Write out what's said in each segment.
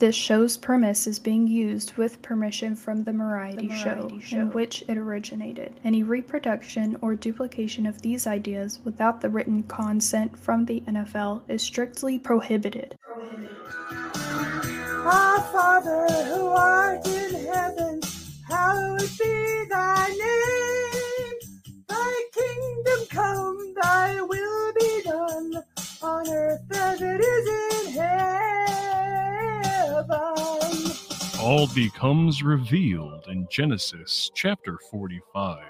This show's premise is being used with permission from the Variety, show, in which it originated. Any reproduction or duplication of these ideas without the written consent from the NFL is strictly prohibited. Our Father who art in heaven, hallowed be thy name. Thy kingdom come, thy will be done on earth as it is in all becomes revealed in Genesis chapter 45.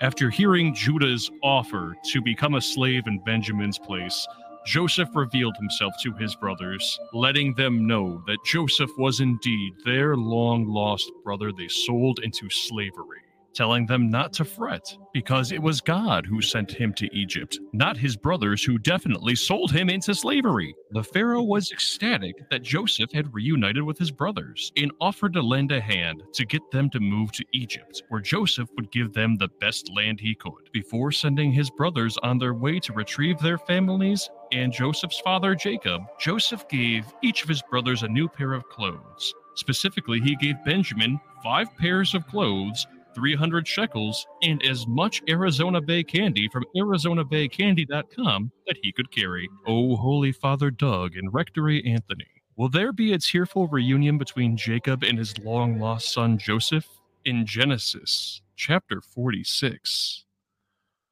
After hearing Judah's offer to become a slave in Benjamin's place, Joseph revealed himself to his brothers, letting them know that Joseph was indeed their long lost brother they sold into slavery, telling them not to fret, because it was God who sent him to Egypt, not his brothers who definitely sold him into slavery. The Pharaoh was ecstatic that Joseph had reunited with his brothers and offered to lend a hand to get them to move to Egypt, where Joseph would give them the best land he could, before sending his brothers on their way to retrieve their families and Joseph's father Jacob, Joseph gave each of his brothers a new pair of clothes. Specifically, he gave Benjamin five pairs of clothes, 300 shekels, and as much Arizona Bay candy from ArizonaBayCandy.com that he could carry. Oh, Holy Father Doug and Rectory Anthony. Will there be a tearful reunion between Jacob and his long lost son Joseph? In Genesis chapter 46.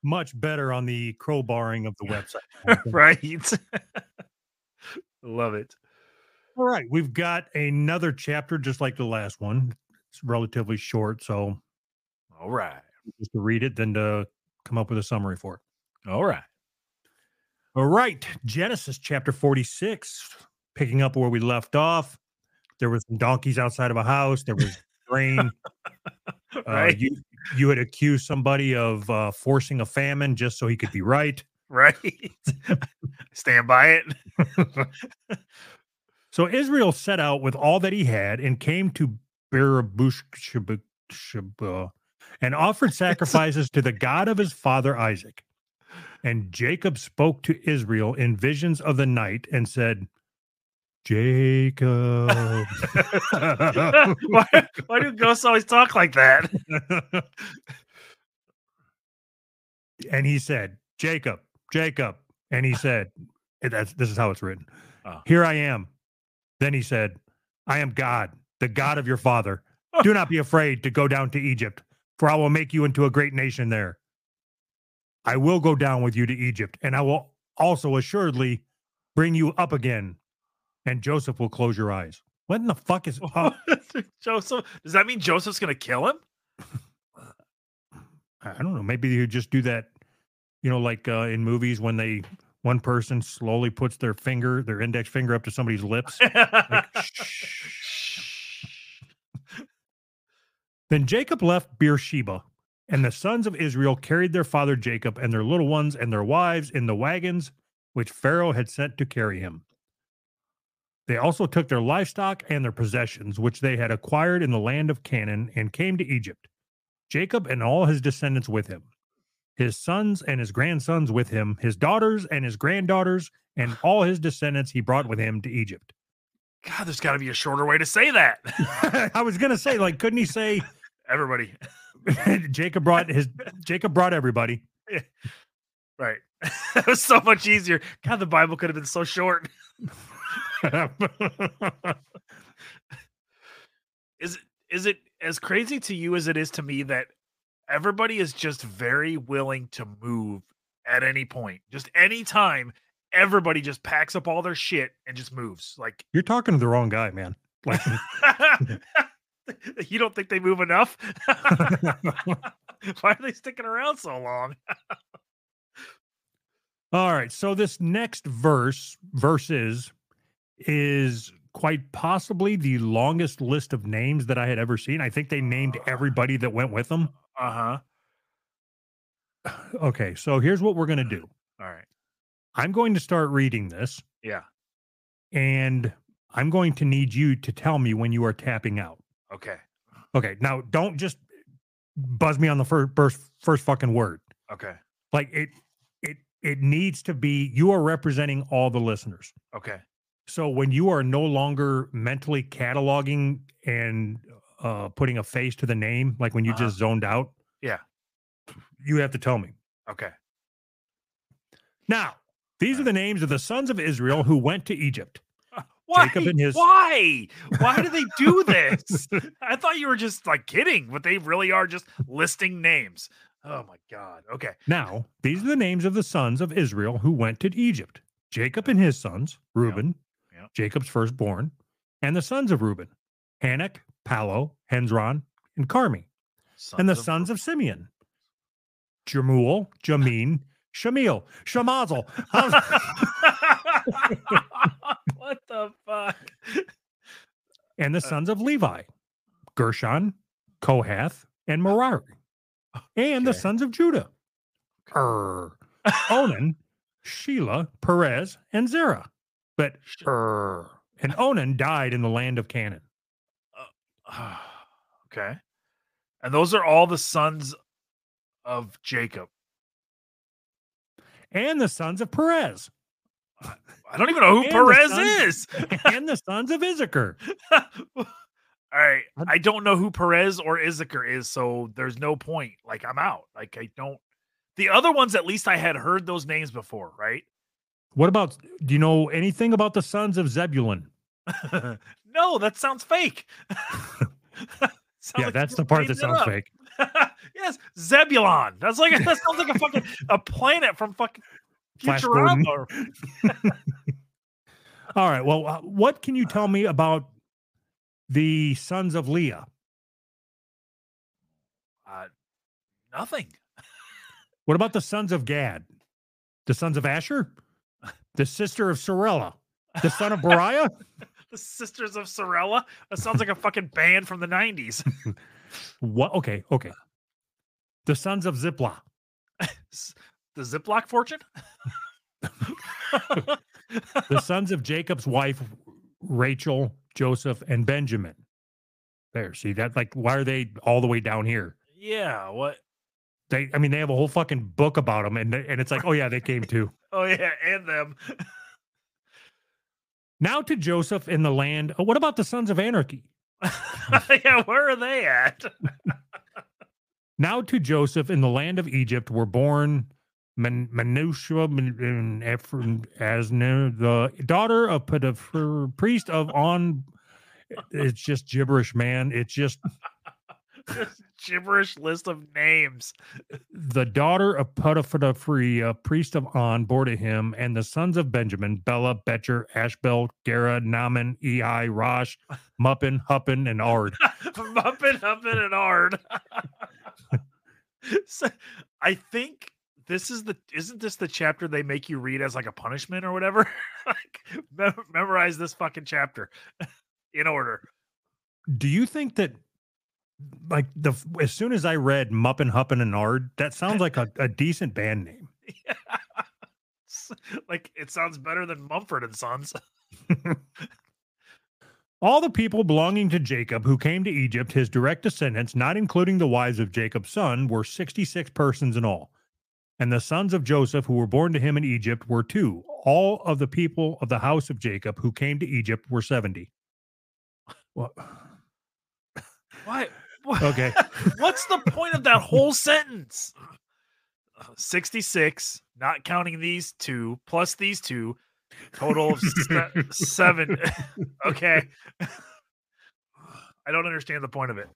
Much better on the crowbarring of the website. right. Love it. All right, we've got another chapter just like the last one. It's relatively short, so All right. just to read it, then to come up with a summary for it. All right. All right, Genesis chapter 46, picking up where we left off. There was some donkeys outside of a house. There was grain. Uh, Right. you, you had accused somebody of uh, forcing a famine just so he could be right. Right. Stand by it. So Israel set out with all that he had and came to Beersheba and offered sacrifices to the God of his father Isaac. And Jacob spoke to Israel in visions of the night and said, Jacob. why, why do ghosts always talk like that? and he said, Jacob, Jacob. And he said, that's this is how it's written. Oh. Here I am. Then he said, I am God, the God of your father. Do not be afraid to go down to Egypt, for I will make you into a great nation there. I will go down with you to Egypt, and I will also assuredly bring you up again, and Joseph will close your eyes. What in the fuck is uh, Joseph. Does that mean Joseph's going to kill him? I don't know. Maybe you just do that, you know, like uh, in movies when they one person slowly puts their finger, their index finger up to somebody's lips. Like, then Jacob left Beersheba, and the sons of Israel carried their father Jacob and their little ones and their wives in the wagons which Pharaoh had sent to carry him. They also took their livestock and their possessions, which they had acquired in the land of Canaan, and came to Egypt. Jacob and all his descendants with him, his sons and his grandsons with him, his daughters and his granddaughters, and all his descendants he brought with him to Egypt. God, there's got to be a shorter way to say that. I was gonna say, like, couldn't he say Everybody. Jacob brought his Jacob brought everybody? Right. that was so much easier. God, the Bible could have been so short. Is it is it as crazy to you as it is to me that everybody is just very willing to move at any point. Just any time, everybody just packs up all their shit and just moves. Like You're talking to the wrong guy, man. Like, you don't think they move enough? Why are they sticking around so long? all right. So this next verse, verses, is quite possibly the longest list of names that I had ever seen. I think they named everybody that went with them. Uh-huh. Okay, so here's what we're gonna do. All right. I'm going to start reading this, Yeah. and I'm going to need you to tell me when you are tapping out. Okay. Okay, now don't just buzz me on the first first, first fucking word. Okay. Like it it it needs to be you are representing all the listeners. Okay. So when you are no longer mentally cataloging and uh, putting a face to the name, like when you Uh-huh. just zoned out, Yeah. you have to tell me. Okay. Now, these are the names of the sons of Israel who went to Egypt. Uh, why? Jacob and his- Why? Why do they do this? I thought you were just like kidding, but they really are just listing names. Oh my god. Okay. Now, these are the names of the sons of Israel who went to Egypt Jacob and his sons, Reuben, Yep. Jacob's firstborn, and the sons of Reuben, Hanok, Palo, Henzron, and Carmi, and the sons of Simeon, Jemuel, Jamin, Shamil, Shamazel. what the fuck? and the sons of Levi, Gershon, Kohath, and Merari, and the sons of Judah, Er, Onan, Shelah, Perez, and Zerah. But Er and Onan died in the land of Canaan. okay. And those are all the sons of Jacob. And the sons of Perez, I don't even know who And Perez sons- is. and the sons of Issachar. All right. I don't know who Perez or Issachar is, so there's no point. Like I'm out. Like I don't. The other ones, at least I had heard those names before, right? What about, do you know anything about the sons of Zebulun? no, that sounds fake. Sounds yeah, like that's the part that sounds up. fake. yes, Zebulun. That's like that sounds like a fucking a planet from fucking Futurama. All right. Well, uh, what can you tell me about the sons of Leah? Uh, nothing. What about the sons of Gad? The sons of Asher? The sister of Sorella? The son of Beriah? The Sisters of Sorella. That sounds like a fucking band from the '90s. What? Okay, okay. The sons of Ziplah. S- the Ziploc fortune. The sons of Jacob's wife, Rachel, Joseph, and Benjamin. There, see that? Like, why are they all the way down here? yeah. What? They, I mean, they have a whole fucking book about them, and and it's like, oh yeah, they came too. Oh yeah, and them. Now to Joseph in the land. oh, what about the sons of anarchy? yeah, where are they at? Now to Joseph in the land of Egypt were born Man- Manusha Man- Ephraim as the daughter of Potiphar, priest of On. It's just gibberish, man. It's Just gibberish list of names. the daughter of uh, priest of On, bore to him, and the sons of Benjamin, Bella, Betcher, Ashbel, Gera, Naaman, Ehi, Rosh, Muppin, Huppin, and Ard. Muppin, Huppin, and Ard. so, I think this is the isn't this the chapter they make you read as like a punishment or whatever? like mem- memorize this fucking chapter in order. Do you think that, like, the as soon as I read Muppin, Huppin, and Ard, that sounds like a, a decent band name? S- like it sounds better than Mumford and Sons. All the people belonging to Jacob who came to Egypt, his direct descendants, not including the wives of Jacob's son, were 66 persons in all. And the sons of Joseph who were born to him in Egypt were two. All of the people of the house of Jacob who came to Egypt were 70. What? what? Okay. What's the point of that whole sentence? Uh, 66, not counting these two, plus these two, total of se- seven. okay. I don't understand the point of it.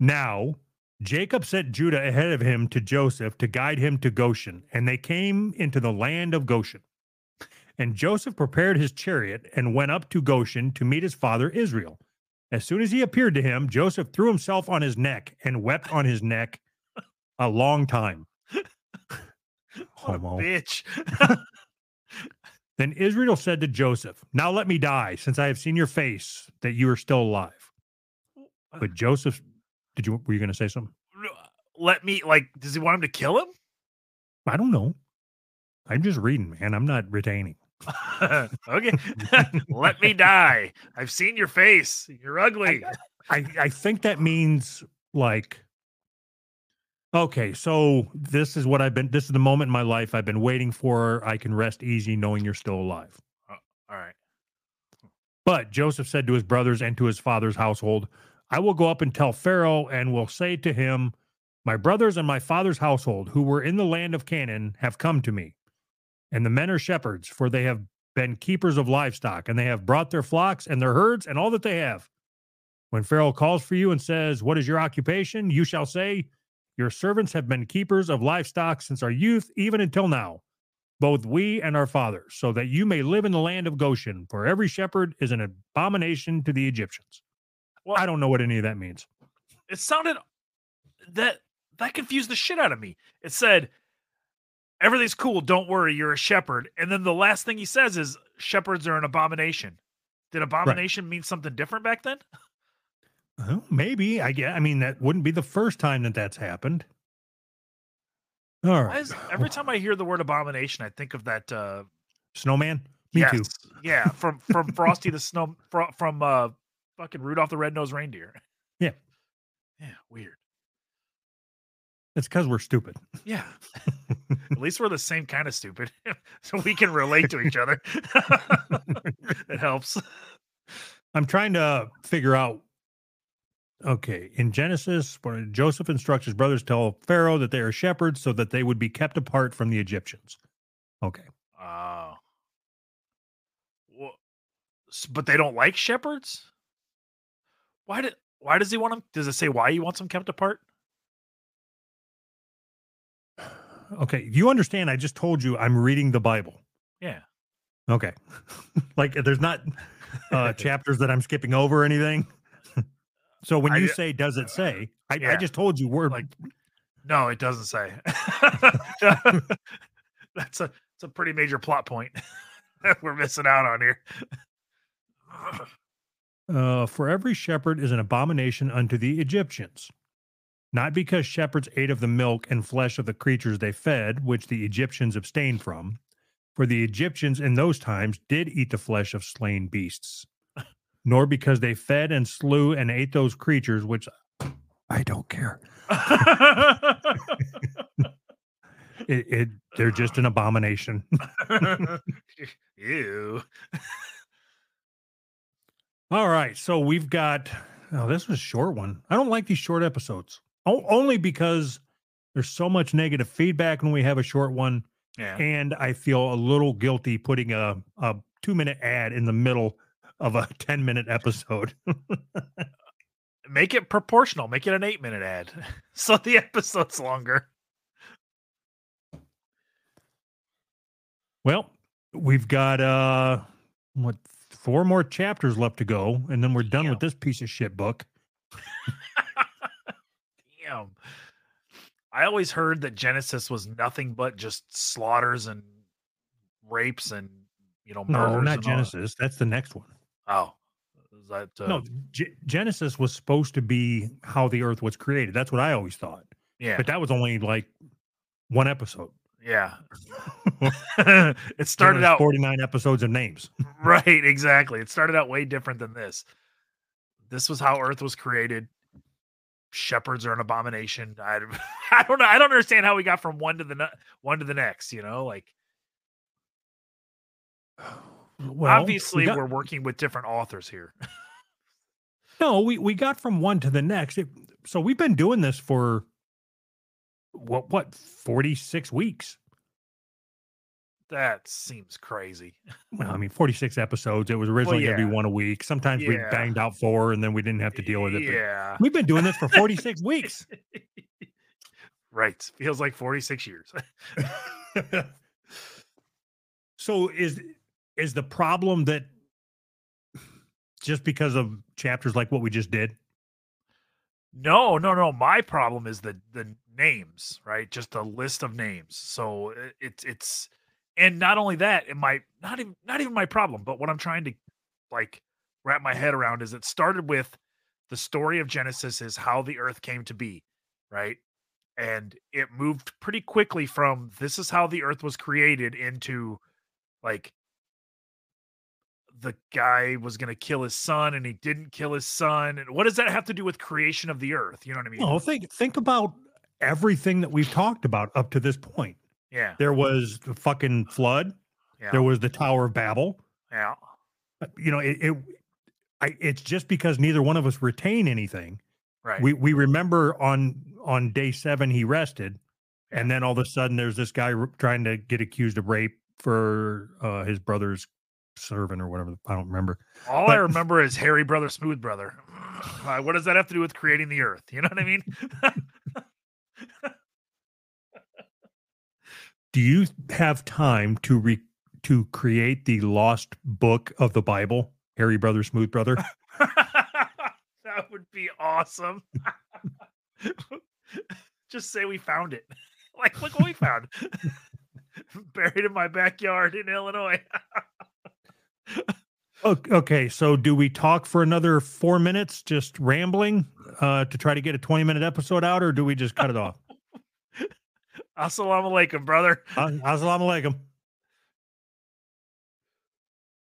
Now, Jacob sent Judah ahead of him to Joseph to guide him to Goshen, and they came into the land of Goshen. And Joseph prepared his chariot and went up to Goshen to meet his father Israel. As soon as he appeared to him, Joseph threw himself on his neck and wept on his neck a long time. Homo. bitch. Then Israel said to Joseph, Now let me die, since I have seen your face, that you are still alive. But Joseph, did you were you gonna say something? Let me like does he want him to kill him? I don't know. I'm just reading, man. I'm not retaining. okay. Let me die. I've seen your face. You're ugly. I, I think that means like okay, so this is what I've been this is the moment in my life I've been waiting for. I can rest easy knowing you're still alive. Uh, But Joseph said to his brothers and to his father's household, I will go up and tell Pharaoh and will say to him, My brothers and my father's household, who were in the land of Canaan, have come to me. And the men are shepherds, for they have been keepers of livestock, and they have brought their flocks and their herds and all that they have. When Pharaoh calls for you and says, What is your occupation? You shall say, Your servants have been keepers of livestock since our youth, even until now, both we and our fathers, so that you may live in the land of Goshen, for every shepherd is an abomination to the Egyptians. Well- I don't know what any of that means. It sounded that that confused the shit out of me. It said everything's cool, don't worry, you're a shepherd. And then the last thing he says is shepherds are an abomination. Did abomination mean something different back then? Well, maybe. I get. I mean, that wouldn't be the first time that that's happened. All right. is, every time I hear the word abomination, I think of that uh Snowman. Me yes, too. Yeah, from from Frosty the Snow fro- from uh fucking Rudolph the Red-Nosed Reindeer. Yeah. Yeah, weird. It's because we're stupid. Yeah. At least we're the same kind of stupid. so we can relate to each other. it helps. I'm trying to figure out. Okay, in Genesis, when Joseph instructs his brothers tell Pharaoh that they are shepherds, so that they would be kept apart from the Egyptians. Okay, Oh. Well, but they don't like shepherds? Why did why does he want them? Does it say why he wants them kept apart? Okay, you understand? I just told you I'm reading the Bible. Yeah. Okay, like there's not uh, chapters that I'm skipping over or anything. so when I you say, "Does it say?" I, I just told you word Like- No, it doesn't say. That's a it's a pretty major plot point that we're missing out on here. Uh, for every shepherd is an abomination unto the Egyptians. Not because shepherds ate of the milk and flesh of the creatures they fed, which the Egyptians abstained from. For the Egyptians in those times did eat the flesh of slain beasts, nor because they fed and slew and ate those creatures, which I don't care. It, it they're just an abomination. Ew. All right, so we've got. Oh, this was a short one. I don't like these short episodes. O- only because there's so much negative feedback when we have a short one, Yeah. and I feel a little guilty putting a a two minute ad in the middle of a ten minute episode. Make it proportional. Make it an eight minute ad. So the episode's longer. well, we've got uh what four more chapters left to go, and then we're done with this piece of shit book. Damn. I always heard that Genesis was nothing but just slaughters and rapes and you know No, murders not and all that. Genesis. That's the next one. Oh, is that uh, no, G- Genesis was supposed to be how the earth was created. That's what I always thought. Yeah, But that was only like one episode. yeah. it started out 49 episodes of names. right, exactly. It started out way different than this. This was how Earth was created. Shepherds are an abomination. I, I don't know. I don't understand how we got from one to the ne- one to the next. You know, like Well, obviously we we're working with different authors here. no, we, we got from one to the next. It, so we've been doing this for what, what, 46 weeks? That seems crazy. Well, I mean, 46 episodes. It was originally going to be one a week. Sometimes we banged out four and then we didn't have to deal with it. Yeah. We've been doing this for 46 weeks. right. Feels like 46 years. so is is the problem that just because of chapters like what we just did No, no, no. My problem is the the names, right? Just a list of names. So i- it's it's and not only that, it might not even not even my problem, but what I'm trying to like wrap my head around is it started with the story of Genesis is how the earth came to be, right? And it moved pretty quickly from this is how the earth was created into like the guy was going to kill his son and he didn't kill his son and what does that have to do with creation of the earth? You know what i mean? Well think think about everything that we've talked about up to this point yeah there was the fucking flood yeah there was the tower of babel yeah you know, it, it I, it's just because neither one of us retain anything. Right. We we remember on on day seven he rested, and then all of a sudden there's this guy r- trying to get accused of rape for uh, his brother's servant or whatever. I don't remember. All I remember is Hairy Brother Smooth Brother. Uh, what does that have to do with creating the earth? You know what I mean? Do you have time to re to create the lost book of the Bible, Hairy Brother Smooth Brother? that would be awesome. Just say we found it. Like, look what we found. Buried in my backyard in Illinois. Okay, so do we talk for another four minutes, just rambling, uh, to try to get a twenty-minute episode out, or do we just cut it off? Assalamu alaikum, brother. Assalamu alaikum.